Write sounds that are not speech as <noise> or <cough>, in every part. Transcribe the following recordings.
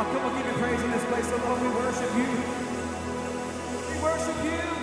Oh, come on, give you praise in this place. So, Lord, we worship you. We worship you.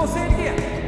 conseguir.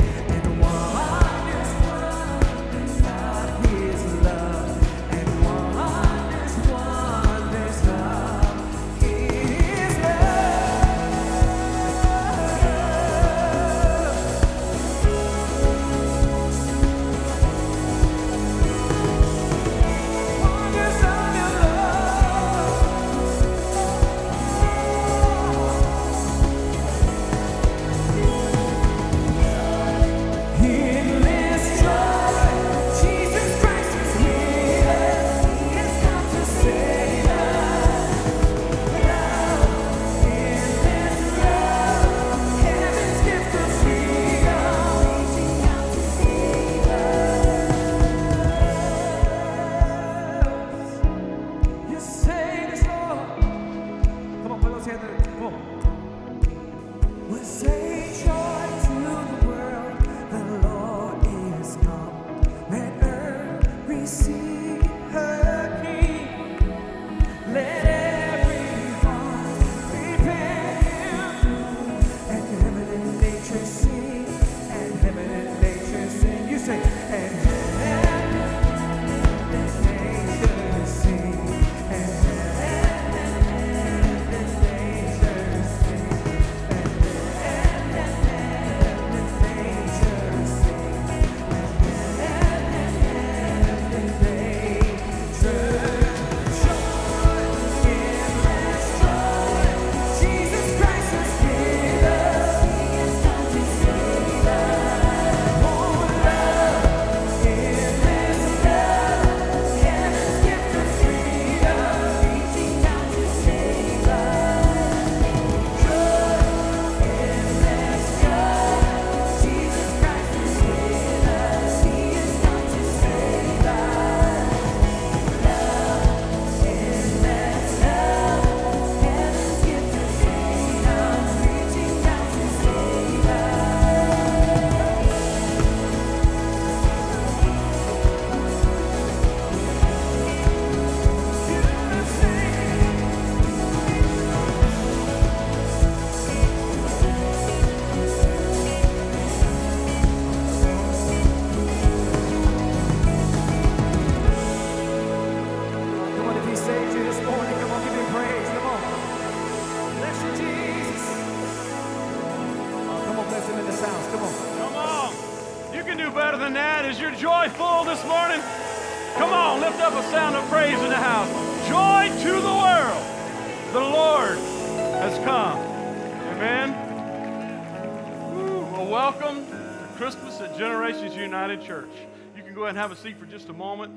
and have a seat for just a moment.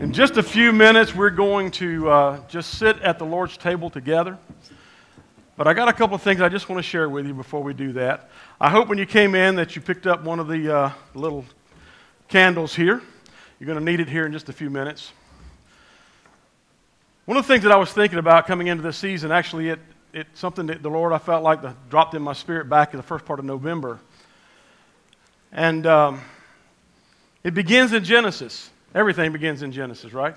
In just a few minutes, we're going to uh, just sit at the Lord's table together. But I got a couple of things I just want to share with you before we do that. I hope when you came in that you picked up one of the uh, little candles here. You're going to need it here in just a few minutes. One of the things that I was thinking about coming into this season, actually, it, it's something that the Lord I felt like dropped in my spirit back in the first part of November. And um, it begins in Genesis. Everything begins in Genesis, right?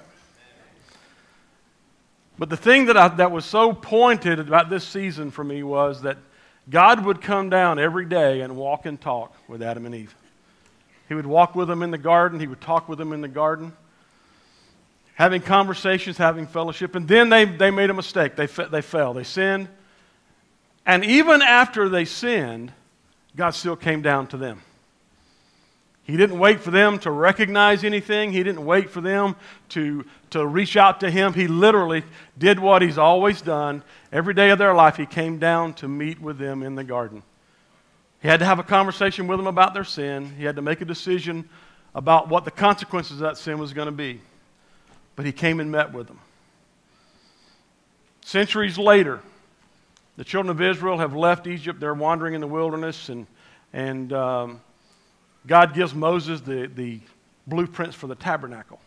But the thing that, I, that was so pointed about this season for me was that God would come down every day and walk and talk with Adam and Eve. He would walk with them in the garden, he would talk with them in the garden, having conversations, having fellowship. And then they, they made a mistake. They, they fell, they sinned. And even after they sinned, God still came down to them. He didn't wait for them to recognize anything. He didn't wait for them to, to reach out to Him. He literally did what He's always done. Every day of their life, He came down to meet with them in the garden. He had to have a conversation with them about their sin. He had to make a decision about what the consequences of that sin was going to be. But He came and met with them. Centuries later, the children of Israel have left Egypt. They're wandering in the wilderness, and, and um, God gives Moses the, the blueprints for the tabernacle.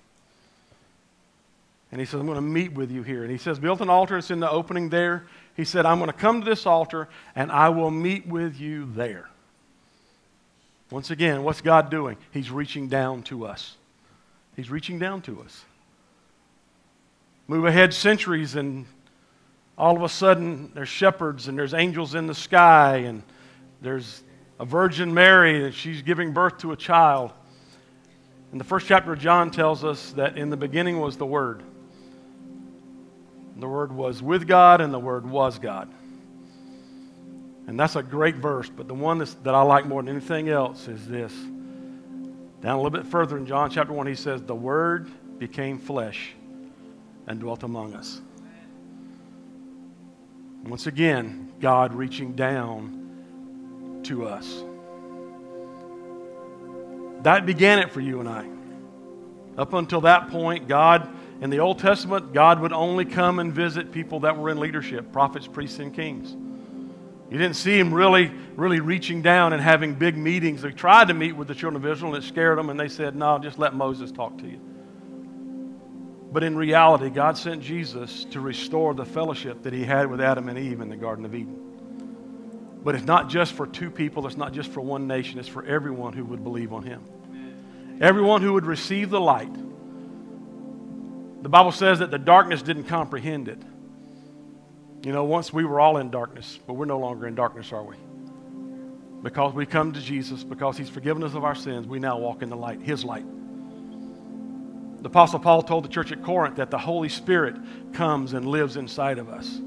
And he says, I'm going to meet with you here. And he says, Build an altar. It's in the opening there. He said, I'm going to come to this altar and I will meet with you there. Once again, what's God doing? He's reaching down to us. He's reaching down to us. Move ahead centuries, and all of a sudden, there's shepherds and there's angels in the sky, and there's a Virgin Mary, and she's giving birth to a child. And the first chapter of John tells us that in the beginning was the Word. The Word was with God, and the Word was God. And that's a great verse, but the one that I like more than anything else is this. Down a little bit further in John chapter 1, he says, The Word became flesh and dwelt among us. Once again, God reaching down to us. That began it for you and I. Up until that point, God, in the Old Testament, God would only come and visit people that were in leadership prophets, priests, and kings. You didn't see him really, really reaching down and having big meetings. They tried to meet with the children of Israel and it scared them, and they said, No, just let Moses talk to you. But in reality, God sent Jesus to restore the fellowship that he had with Adam and Eve in the Garden of Eden. But it's not just for two people, it's not just for one nation, it's for everyone who would believe on him. Everyone who would receive the light. The Bible says that the darkness didn't comprehend it. You know, once we were all in darkness, but we're no longer in darkness, are we? Because we come to Jesus, because He's forgiven us of our sins, we now walk in the light, His light. The Apostle Paul told the church at Corinth that the Holy Spirit comes and lives inside of us.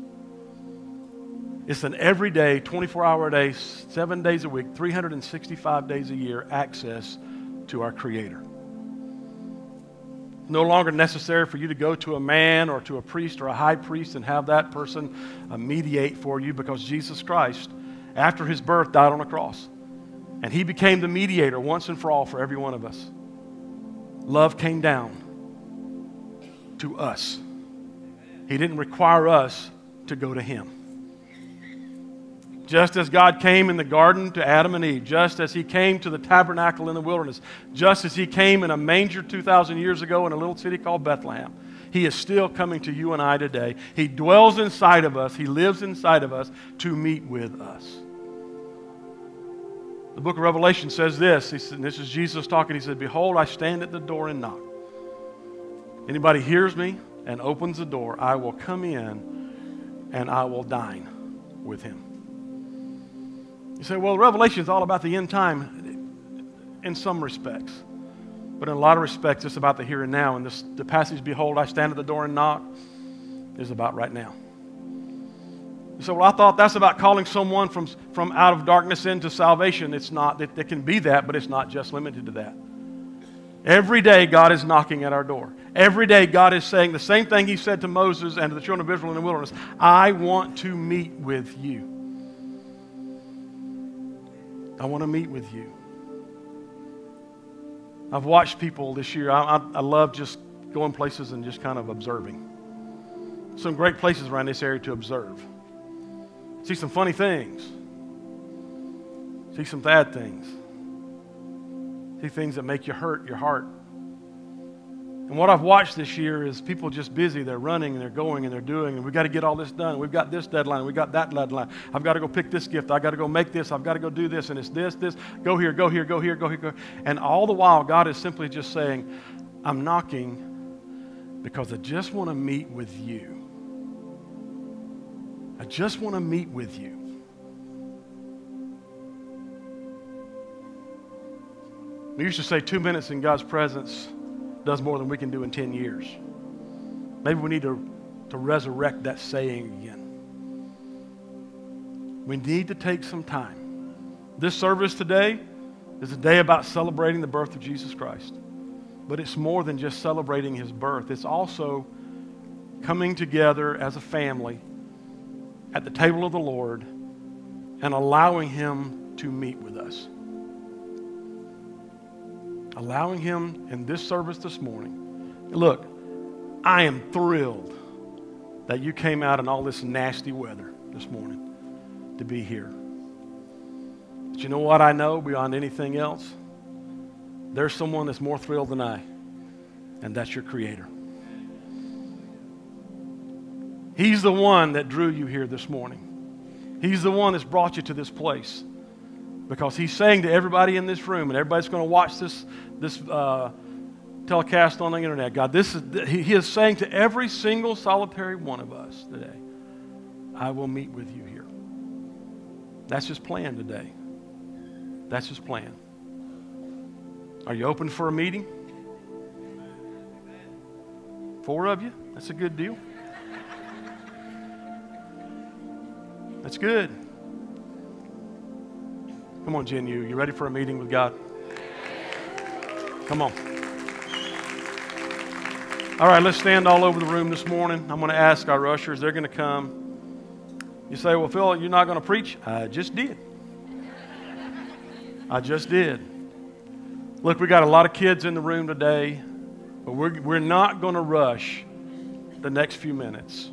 It's an everyday, 24 hour a day, seven days a week, 365 days a year access to our Creator. No longer necessary for you to go to a man or to a priest or a high priest and have that person uh, mediate for you because Jesus Christ, after his birth, died on a cross. And he became the mediator once and for all for every one of us. Love came down to us. He didn't require us to go to him. Just as God came in the garden to Adam and Eve, just as He came to the tabernacle in the wilderness, just as He came in a manger 2,000 years ago in a little city called Bethlehem, He is still coming to you and I today. He dwells inside of us, He lives inside of us to meet with us. The book of Revelation says this, said, this is Jesus talking. He said, Behold, I stand at the door and knock. Anybody hears me and opens the door, I will come in and I will dine with him. You say, well, Revelation is all about the end time in some respects. But in a lot of respects, it's about the here and now. And this, the passage, Behold, I stand at the door and knock, is about right now. So well, I thought that's about calling someone from, from out of darkness into salvation. It's not. It, it can be that, but it's not just limited to that. Every day, God is knocking at our door. Every day, God is saying the same thing He said to Moses and to the children of Israel in the wilderness I want to meet with you. I want to meet with you. I've watched people this year. I, I, I, love just going places and just kind of observing. Some great places around this area to observe. See some funny things. See some bad things. See things that make you hurt your heart. And what I've watched this year is people just busy. They're running and they're going and they're doing, and we've got to get all this done. We've got this deadline. We've got that deadline. I've got to go pick this gift. I've got to go make this. I've got to go do this. And it's this, this. Go here, go here, go here, go here, go. And all the while, God is simply just saying, I'm knocking because I just want to meet with you. I just want to meet with you. We used to say two minutes in God's presence does more than we can do in 10 years. Maybe we need to, to resurrect that saying again. We need to take some time. This service today is a day about celebrating the birth of Jesus Christ. But it's more than just celebrating his birth, it's also coming together as a family at the table of the Lord and allowing him to meet with us. Allowing him in this service this morning. Look, I am thrilled that you came out in all this nasty weather this morning to be here. But you know what I know beyond anything else? There's someone that's more thrilled than I, and that's your Creator. He's the one that drew you here this morning. He's the one that's brought you to this place. Because he's saying to everybody in this room, and everybody's going to watch this, this uh, telecast on the internet, God, this is, he is saying to every single solitary one of us today, I will meet with you here. That's his plan today. That's his plan. Are you open for a meeting? Four of you? That's a good deal. That's good. Come on, Jen, you. You ready for a meeting with God? Come on. All right, let's stand all over the room this morning. I'm going to ask our ushers, they're going to come. You say, Well, Phil, you're not going to preach? I just did. I just did. Look, we got a lot of kids in the room today, but we're, we're not going to rush the next few minutes.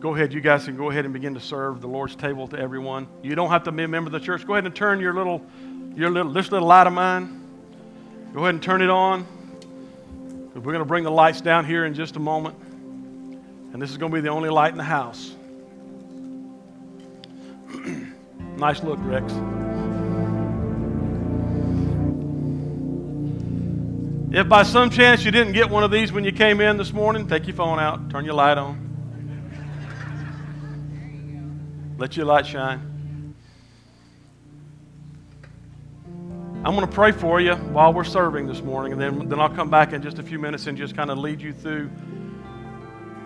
Go ahead, you guys can go ahead and begin to serve the Lord's table to everyone. You don't have to be a member of the church. Go ahead and turn your little, your little, this little light of mine. Go ahead and turn it on. We're going to bring the lights down here in just a moment. And this is going to be the only light in the house. <clears throat> nice look, Rex. If by some chance you didn't get one of these when you came in this morning, take your phone out, turn your light on. Let your light shine. I'm going to pray for you while we're serving this morning, and then, then I'll come back in just a few minutes and just kind of lead you through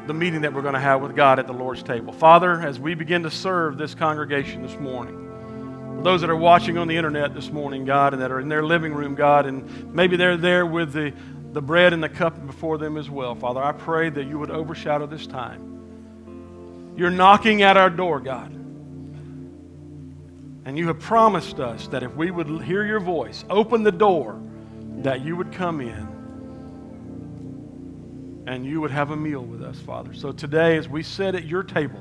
the meeting that we're going to have with God at the Lord's table. Father, as we begin to serve this congregation this morning, those that are watching on the internet this morning, God, and that are in their living room, God, and maybe they're there with the, the bread and the cup before them as well, Father, I pray that you would overshadow this time. You're knocking at our door, God. And you have promised us that if we would hear your voice, open the door, that you would come in and you would have a meal with us, Father. So today, as we sit at your table,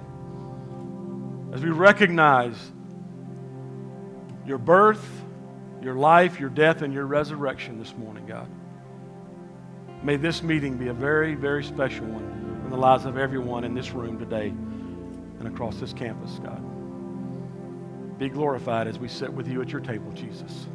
as we recognize your birth, your life, your death, and your resurrection this morning, God, may this meeting be a very, very special one in the lives of everyone in this room today and across this campus, God. Be glorified as we sit with you at your table, Jesus.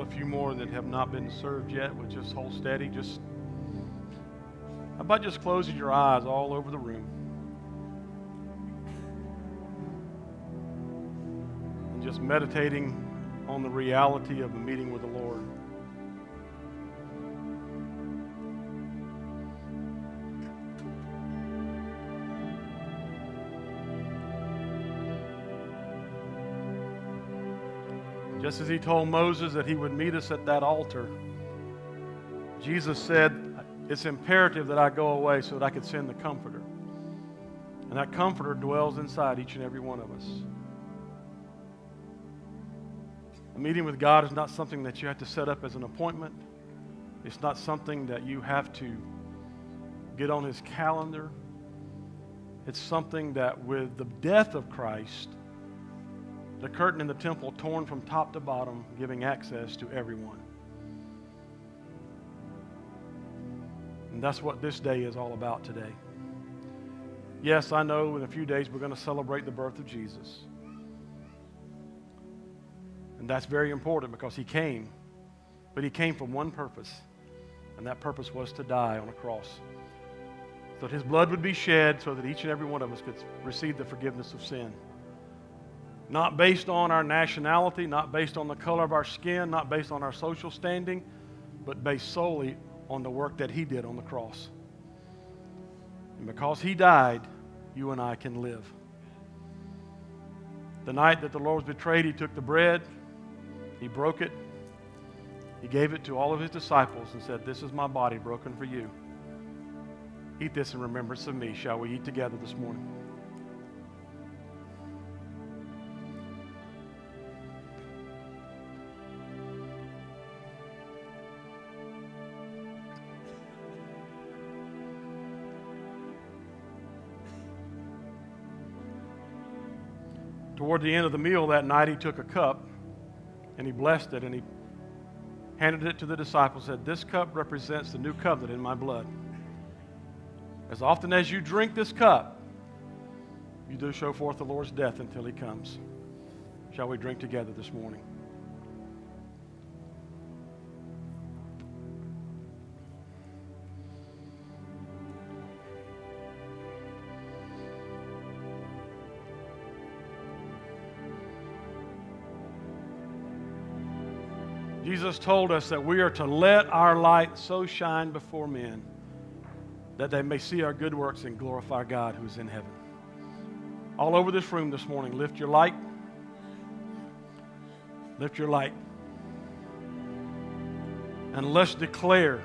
A few more that have not been served yet. Would just hold steady. Just how about just closing your eyes all over the room and just meditating on the reality of a meeting with the Lord. Just as he told Moses that he would meet us at that altar, Jesus said, It's imperative that I go away so that I could send the Comforter. And that Comforter dwells inside each and every one of us. A meeting with God is not something that you have to set up as an appointment, it's not something that you have to get on His calendar. It's something that, with the death of Christ, the curtain in the temple torn from top to bottom, giving access to everyone. And that's what this day is all about today. Yes, I know in a few days we're going to celebrate the birth of Jesus. And that's very important because he came, but he came for one purpose, and that purpose was to die on a cross. So that his blood would be shed so that each and every one of us could receive the forgiveness of sin. Not based on our nationality, not based on the color of our skin, not based on our social standing, but based solely on the work that he did on the cross. And because he died, you and I can live. The night that the Lord was betrayed, he took the bread, he broke it, he gave it to all of his disciples and said, This is my body broken for you. Eat this in remembrance of me. Shall we eat together this morning? Toward the end of the meal that night, he took a cup and he blessed it and he handed it to the disciples said this cup represents the new covenant in my blood. As often as you drink this cup you do show forth the lord's death until he comes. Shall we drink together this morning Jesus told us that we are to let our light so shine before men that they may see our good works and glorify God who is in heaven. All over this room this morning, lift your light. Lift your light. And let's declare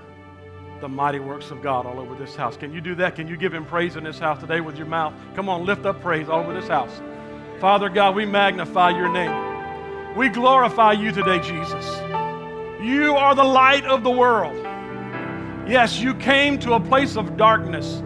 the mighty works of God all over this house. Can you do that? Can you give Him praise in this house today with your mouth? Come on, lift up praise all over this house. Father God, we magnify your name. We glorify you today, Jesus. You are the light of the world. Yes, you came to a place of darkness,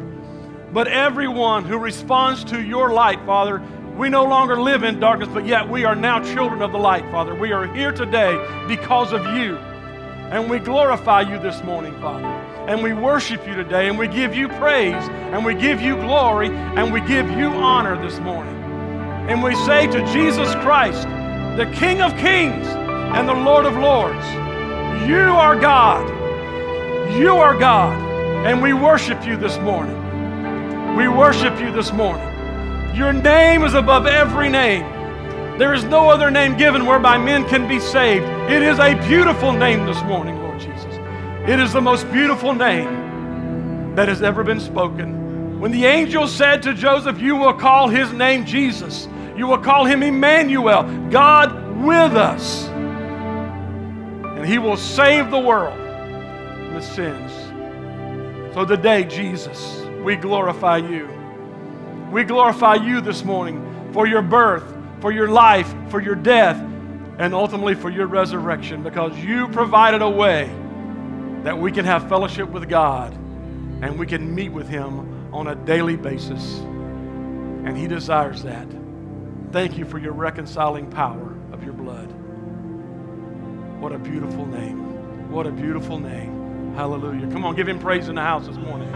but everyone who responds to your light, Father, we no longer live in darkness, but yet we are now children of the light, Father. We are here today because of you. And we glorify you this morning, Father. And we worship you today, and we give you praise, and we give you glory, and we give you honor this morning. And we say to Jesus Christ, the King of Kings and the Lord of Lords, you are God. You are God. And we worship you this morning. We worship you this morning. Your name is above every name. There is no other name given whereby men can be saved. It is a beautiful name this morning, Lord Jesus. It is the most beautiful name that has ever been spoken. When the angel said to Joseph, You will call his name Jesus, you will call him Emmanuel, God with us and He will save the world from its sins. So today, Jesus, we glorify you. We glorify you this morning for your birth, for your life, for your death, and ultimately for your resurrection because you provided a way that we can have fellowship with God and we can meet with Him on a daily basis. And He desires that. Thank you for your reconciling power of your blood. What a beautiful name. What a beautiful name. Hallelujah. Come on, give him praise in the house this morning.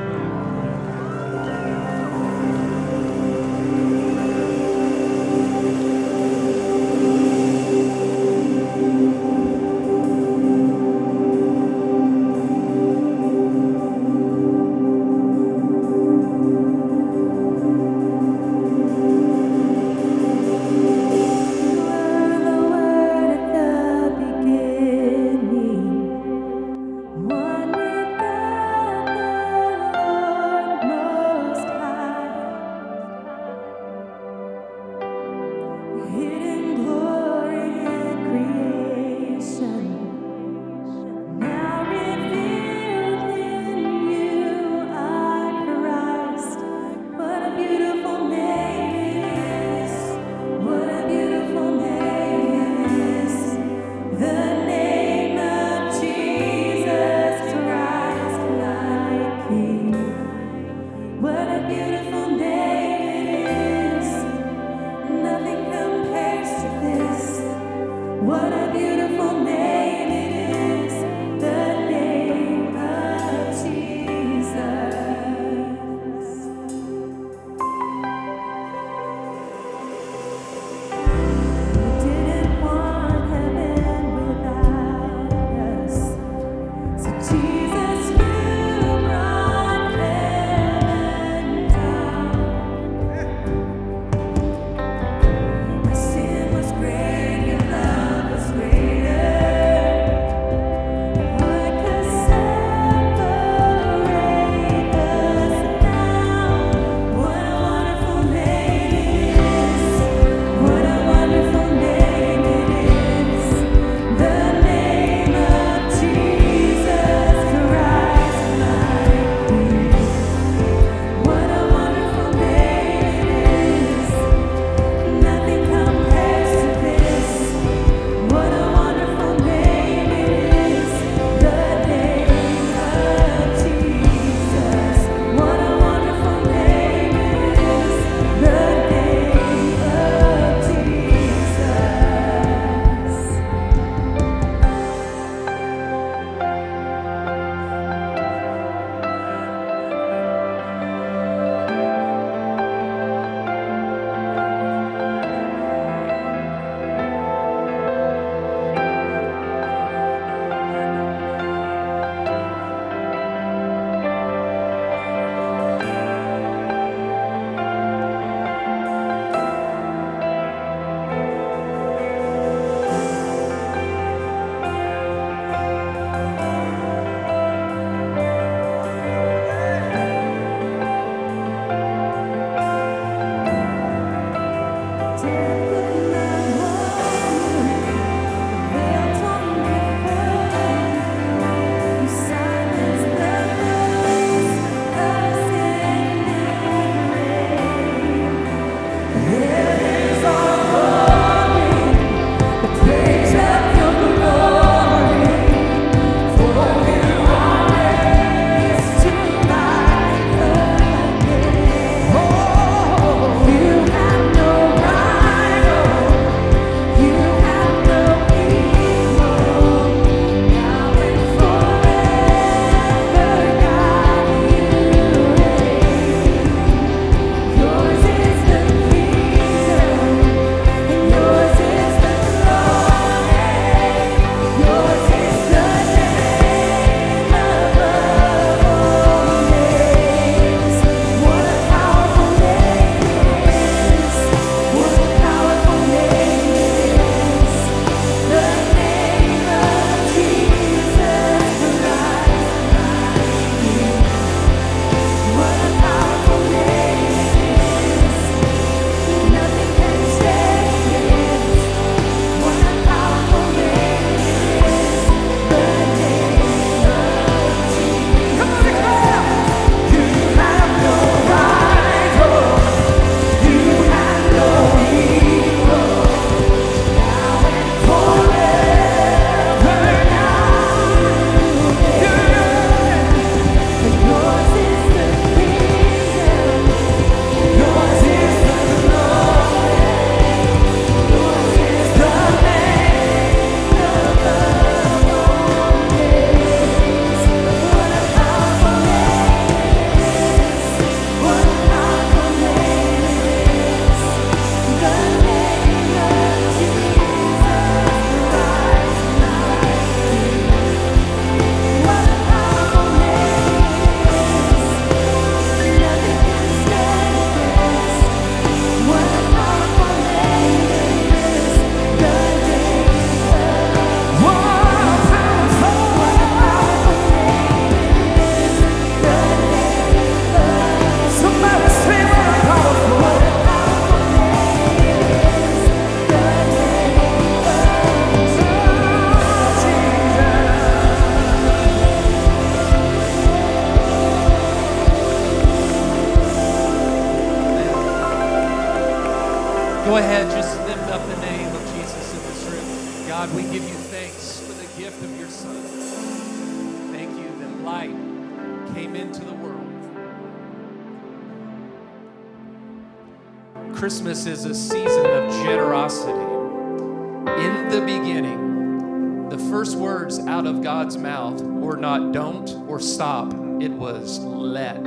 In the beginning, the first words out of God's mouth were not don't or stop, it was let.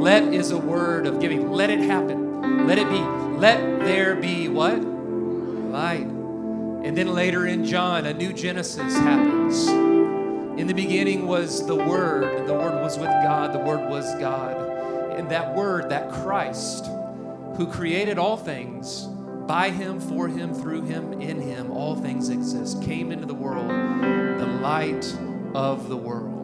Let is a word of giving. Let it happen. Let it be. Let there be what? Light. And then later in John, a new Genesis happens. In the beginning was the Word, and the Word was with God, the Word was God. And that Word, that Christ, who created all things, by Him, for Him, through Him, in Him, all things exist, came into the world, the light of the world.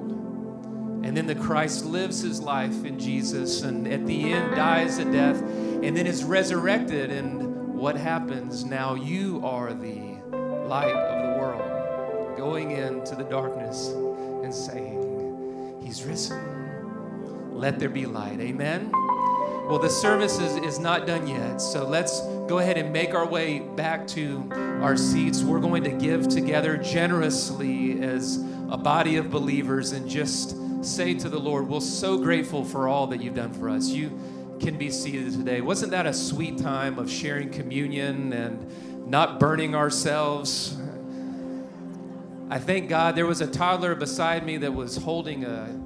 And then the Christ lives his life in Jesus and at the end dies a death and then is resurrected. And what happens? Now you are the light of the world, going into the darkness and saying, He's risen. Let there be light. Amen. Well, the service is, is not done yet, so let's go ahead and make our way back to our seats. We're going to give together generously as a body of believers and just say to the Lord, We're so grateful for all that you've done for us. You can be seated today. Wasn't that a sweet time of sharing communion and not burning ourselves? I thank God there was a toddler beside me that was holding a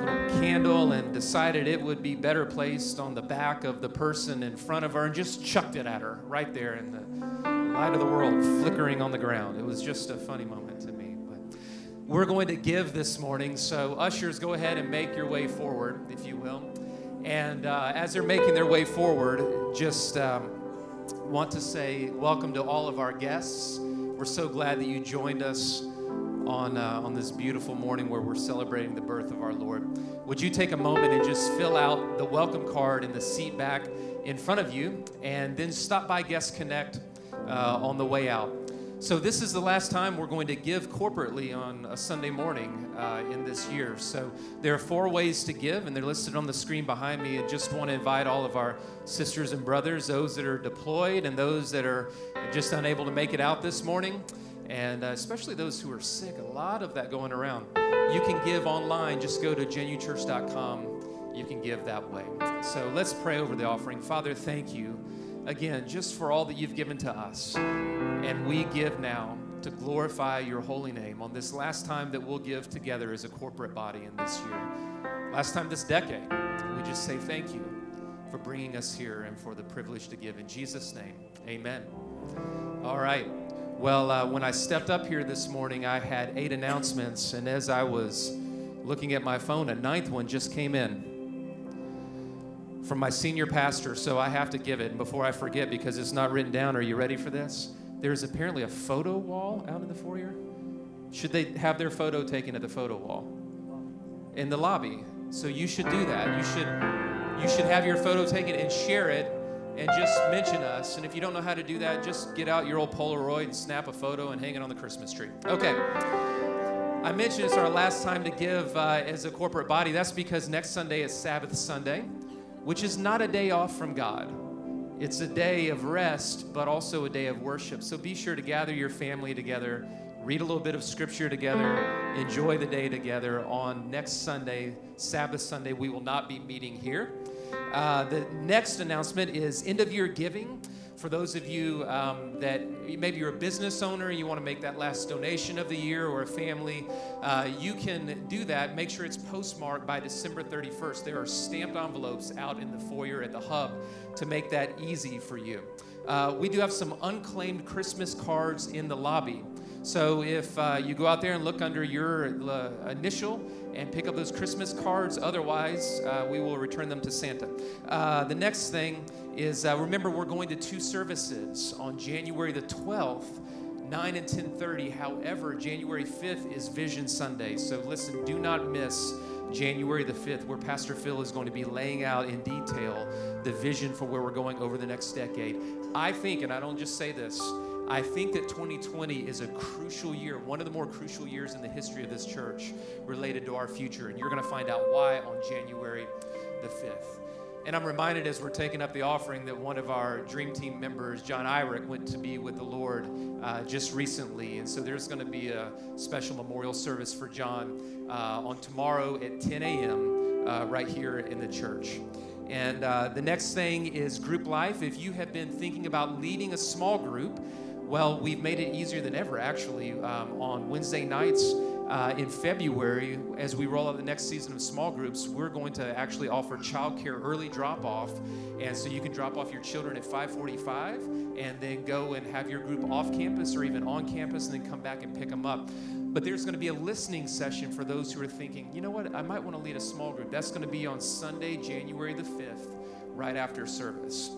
little candle and decided it would be better placed on the back of the person in front of her and just chucked it at her right there in the light of the world flickering on the ground. It was just a funny moment to me. But we're going to give this morning, so ushers, go ahead and make your way forward, if you will. And uh, as they're making their way forward, just um, want to say welcome to all of our guests. We're so glad that you joined us on, uh, on this beautiful morning where we're celebrating the birth of our Lord. Would you take a moment and just fill out the welcome card in the seat back in front of you, and then stop by Guest Connect uh, on the way out? So, this is the last time we're going to give corporately on a Sunday morning uh, in this year. So, there are four ways to give, and they're listed on the screen behind me. I just want to invite all of our sisters and brothers, those that are deployed and those that are just unable to make it out this morning, and uh, especially those who are sick. A lot of that going around. You can give online. Just go to genuchurch.com. You can give that way. So, let's pray over the offering. Father, thank you again just for all that you've given to us. And we give now to glorify your holy name on this last time that we'll give together as a corporate body in this year. Last time this decade, we just say thank you for bringing us here and for the privilege to give. In Jesus' name, amen. All right. Well, uh, when I stepped up here this morning, I had eight announcements, and as I was looking at my phone, a ninth one just came in from my senior pastor, so I have to give it. And before I forget, because it's not written down, are you ready for this? There's apparently a photo wall out in the foyer. Should they have their photo taken at the photo wall? In the lobby. So you should do that. You should you should have your photo taken and share it and just mention us. And if you don't know how to do that, just get out your old Polaroid and snap a photo and hang it on the Christmas tree. Okay. I mentioned it's our last time to give uh, as a corporate body. That's because next Sunday is Sabbath Sunday, which is not a day off from God. It's a day of rest, but also a day of worship. So be sure to gather your family together, read a little bit of scripture together, enjoy the day together. On next Sunday, Sabbath Sunday, we will not be meeting here. Uh, the next announcement is end of year giving. For those of you um, that maybe you're a business owner, and you want to make that last donation of the year, or a family, uh, you can do that. Make sure it's postmarked by December 31st. There are stamped envelopes out in the foyer at the hub to make that easy for you. Uh, we do have some unclaimed Christmas cards in the lobby. So if uh, you go out there and look under your uh, initial and pick up those Christmas cards, otherwise uh, we will return them to Santa. Uh, the next thing is uh, remember we're going to two services on January the 12th. 9 and 10:30. However, January 5th is Vision Sunday. So listen, do not miss January the 5th, where Pastor Phil is going to be laying out in detail the vision for where we're going over the next decade. I think, and I don't just say this, I think that 2020 is a crucial year, one of the more crucial years in the history of this church related to our future. And you're going to find out why on January the 5th. And I'm reminded as we're taking up the offering that one of our dream team members, John Irick, went to be with the Lord uh, just recently. And so there's going to be a special memorial service for John uh, on tomorrow at 10 a.m. Uh, right here in the church. And uh, the next thing is group life. If you have been thinking about leading a small group, well, we've made it easier than ever, actually. Um, on Wednesday nights uh, in February, as we roll out the next season of small groups, we're going to actually offer childcare early drop-off, and so you can drop off your children at 5:45, and then go and have your group off campus or even on campus, and then come back and pick them up. But there's going to be a listening session for those who are thinking, you know what, I might want to lead a small group. That's going to be on Sunday, January the 5th, right after service.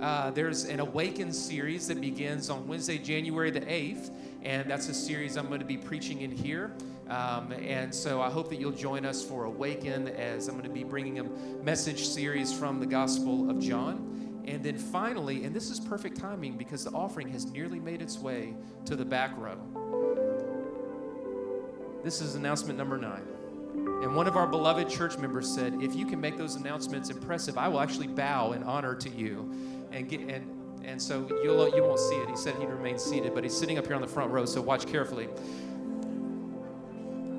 Uh, there's an Awaken series that begins on Wednesday, January the 8th, and that's a series I'm going to be preaching in here. Um, and so I hope that you'll join us for Awaken as I'm going to be bringing a message series from the Gospel of John. And then finally, and this is perfect timing because the offering has nearly made its way to the back row. This is announcement number nine. And one of our beloved church members said, If you can make those announcements impressive, I will actually bow in honor to you and get and and so you'll you won't see it. He said he'd remain seated, but he's sitting up here on the front row, so watch carefully.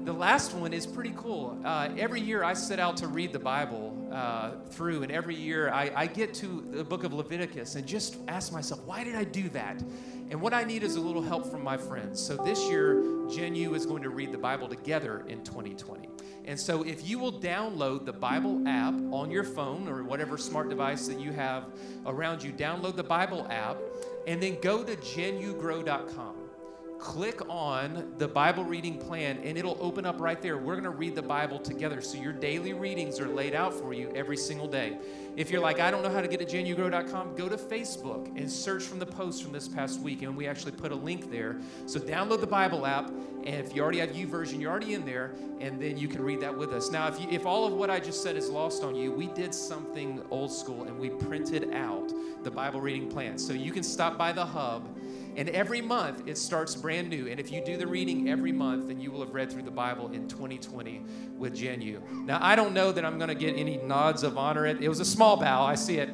The last one is pretty cool. Uh, every year I set out to read the Bible uh, through, and every year I, I get to the book of Leviticus and just ask myself, why did I do that? And what I need is a little help from my friends. So this year, Gen U is going to read the Bible together in 2020. And so if you will download the Bible app on your phone or whatever smart device that you have around you, download the Bible app and then go to genugrow.com click on the Bible reading plan and it'll open up right there. We're going to read the Bible together. So your daily readings are laid out for you every single day. If you're like, I don't know how to get to genugrow.com, go to Facebook and search from the post from this past week. And we actually put a link there. So download the Bible app. And if you already have YouVersion, you're already in there. And then you can read that with us. Now, if, you, if all of what I just said is lost on you, we did something old school and we printed out the Bible reading plan. So you can stop by the hub and every month it starts brand new. And if you do the reading every month, then you will have read through the Bible in 2020 with Genu. Now, I don't know that I'm going to get any nods of honor. It, it was a small bow, I see it.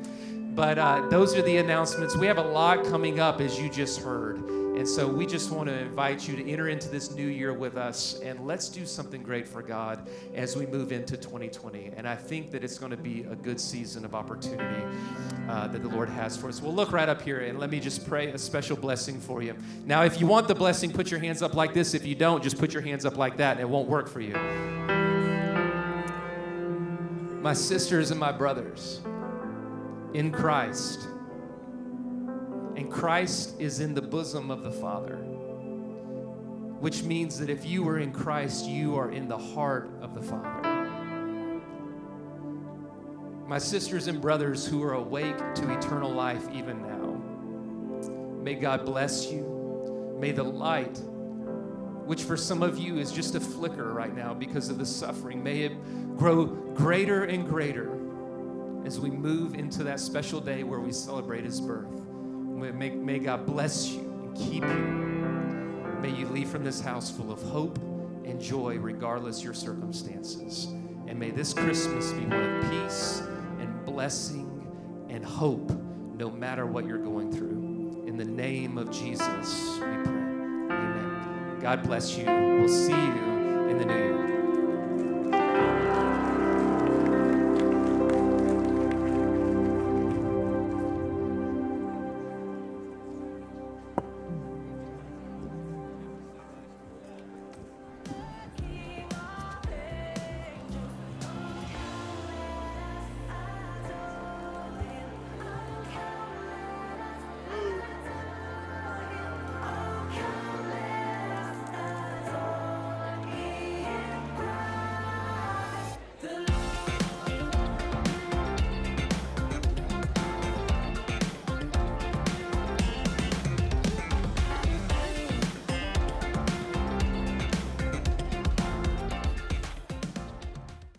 But uh, those are the announcements. We have a lot coming up, as you just heard. And so we just want to invite you to enter into this new year with us and let's do something great for God as we move into 2020. And I think that it's going to be a good season of opportunity uh, that the Lord has for us. We'll look right up here and let me just pray a special blessing for you. Now, if you want the blessing, put your hands up like this. If you don't, just put your hands up like that and it won't work for you. My sisters and my brothers in Christ and Christ is in the bosom of the Father. Which means that if you are in Christ, you are in the heart of the Father. My sisters and brothers who are awake to eternal life even now, may God bless you. May the light, which for some of you is just a flicker right now because of the suffering, may it grow greater and greater as we move into that special day where we celebrate His birth. May, may God bless you and keep you. May you leave from this house full of hope and joy, regardless your circumstances. And may this Christmas be one of peace and blessing and hope, no matter what you're going through. In the name of Jesus, we pray. Amen. God bless you. We'll see you